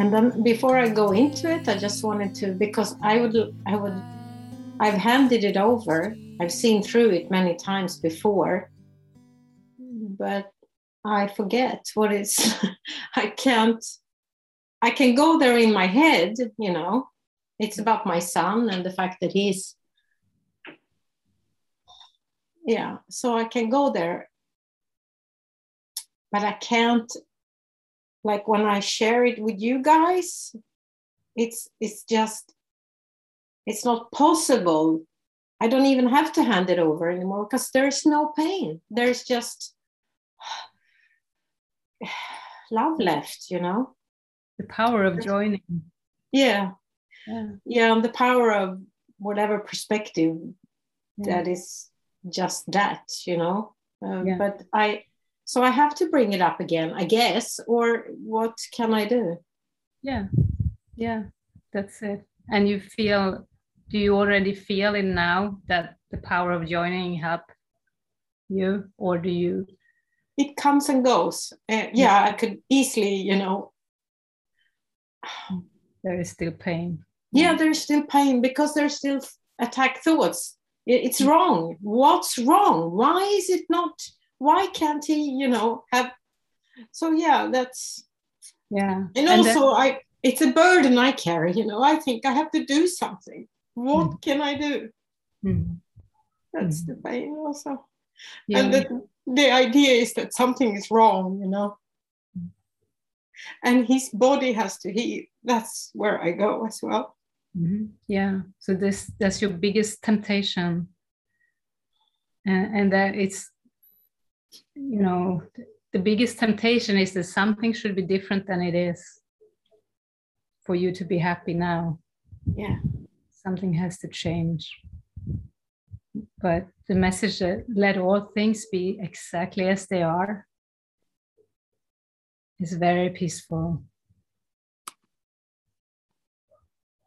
and then before I go into it, I just wanted to because I would I would I've handed it over. I've seen through it many times before, but I forget what it's. I can't. I can go there in my head, you know. It's about my son and the fact that he's. Yeah, so I can go there, but I can't. Like when I share it with you guys, it's it's just it's not possible. I don't even have to hand it over anymore because there's no pain. There's just love left, you know? The power of joining. Yeah. Yeah. Yeah. And the power of whatever perspective yeah. that is just that, you know? Um, yeah. But I, so I have to bring it up again, I guess, or what can I do? Yeah. Yeah. That's it. And you feel do you already feel it now that the power of joining help you or do you it comes and goes uh, yeah i could easily you know there is still pain yeah there's still pain because there's still attack thoughts it's wrong what's wrong why is it not why can't he you know have so yeah that's yeah and, and also i it's a burden i carry you know i think i have to do something what mm. can I do? Mm. That's mm. the pain also. Yeah. And the, the idea is that something is wrong, you know. And his body has to heal. That's where I go as well. Mm-hmm. Yeah. So this that's your biggest temptation. And, and that it's you know the biggest temptation is that something should be different than it is for you to be happy now. Yeah something has to change. But the message that let all things be exactly as they are is very peaceful.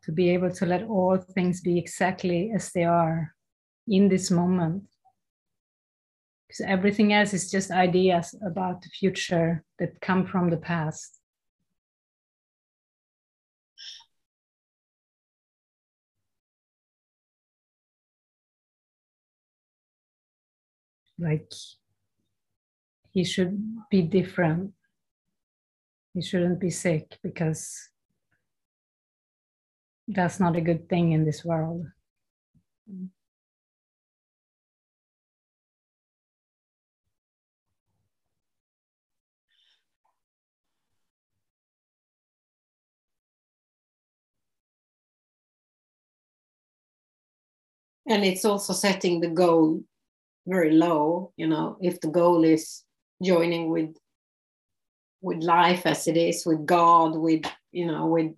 To be able to let all things be exactly as they are in this moment. Because everything else is just ideas about the future that come from the past. like he should be different. He shouldn't be sick because that's not a good thing in this world. And it's also setting the goal very low you know if the goal is joining with with life as it is with god with you know with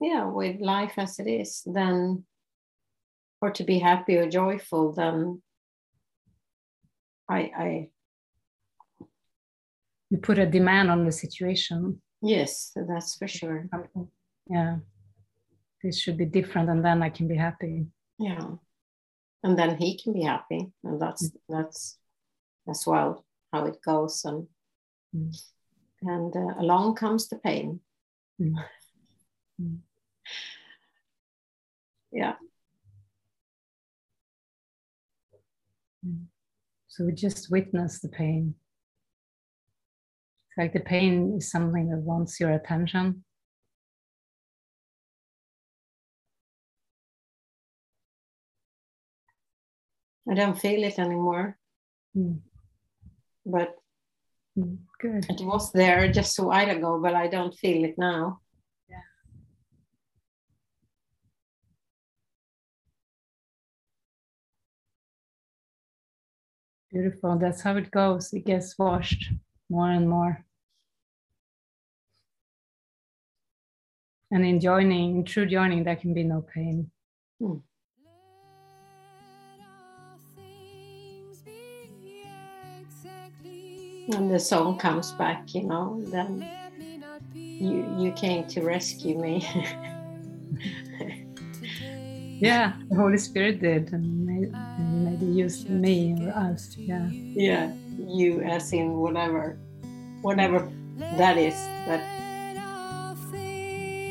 yeah with life as it is then or to be happy or joyful then i i you put a demand on the situation yes that's for sure yeah this should be different and then i can be happy yeah and then he can be happy and that's mm. that's as well how it goes and mm. and uh, along comes the pain mm. mm. yeah mm. so we just witness the pain like the pain is something that wants your attention I don't feel it anymore. Mm. But mm, good. It was there just a while ago, but I don't feel it now. Yeah. Beautiful. That's how it goes. It gets washed more and more. And in joining, in true joining, there can be no pain. Hmm. and the song comes back, you know, then you you came to rescue me. yeah, the Holy Spirit did, and maybe, maybe used me or us. Yeah. Yeah, you as in whatever, whatever that is. That.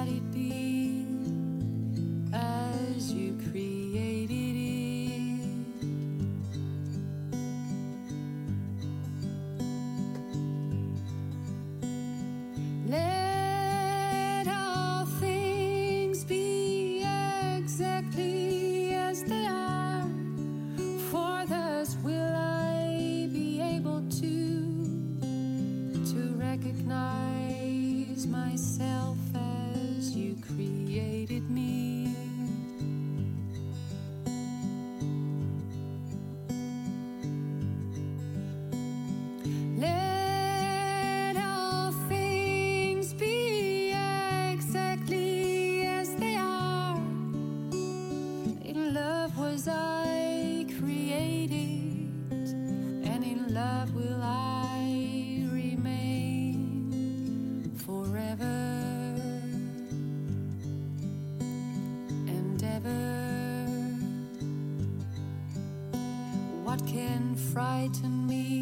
let it be as you created it. Let all things be exactly as they are, for thus will I be able to to recognize myself you created me. frighten me.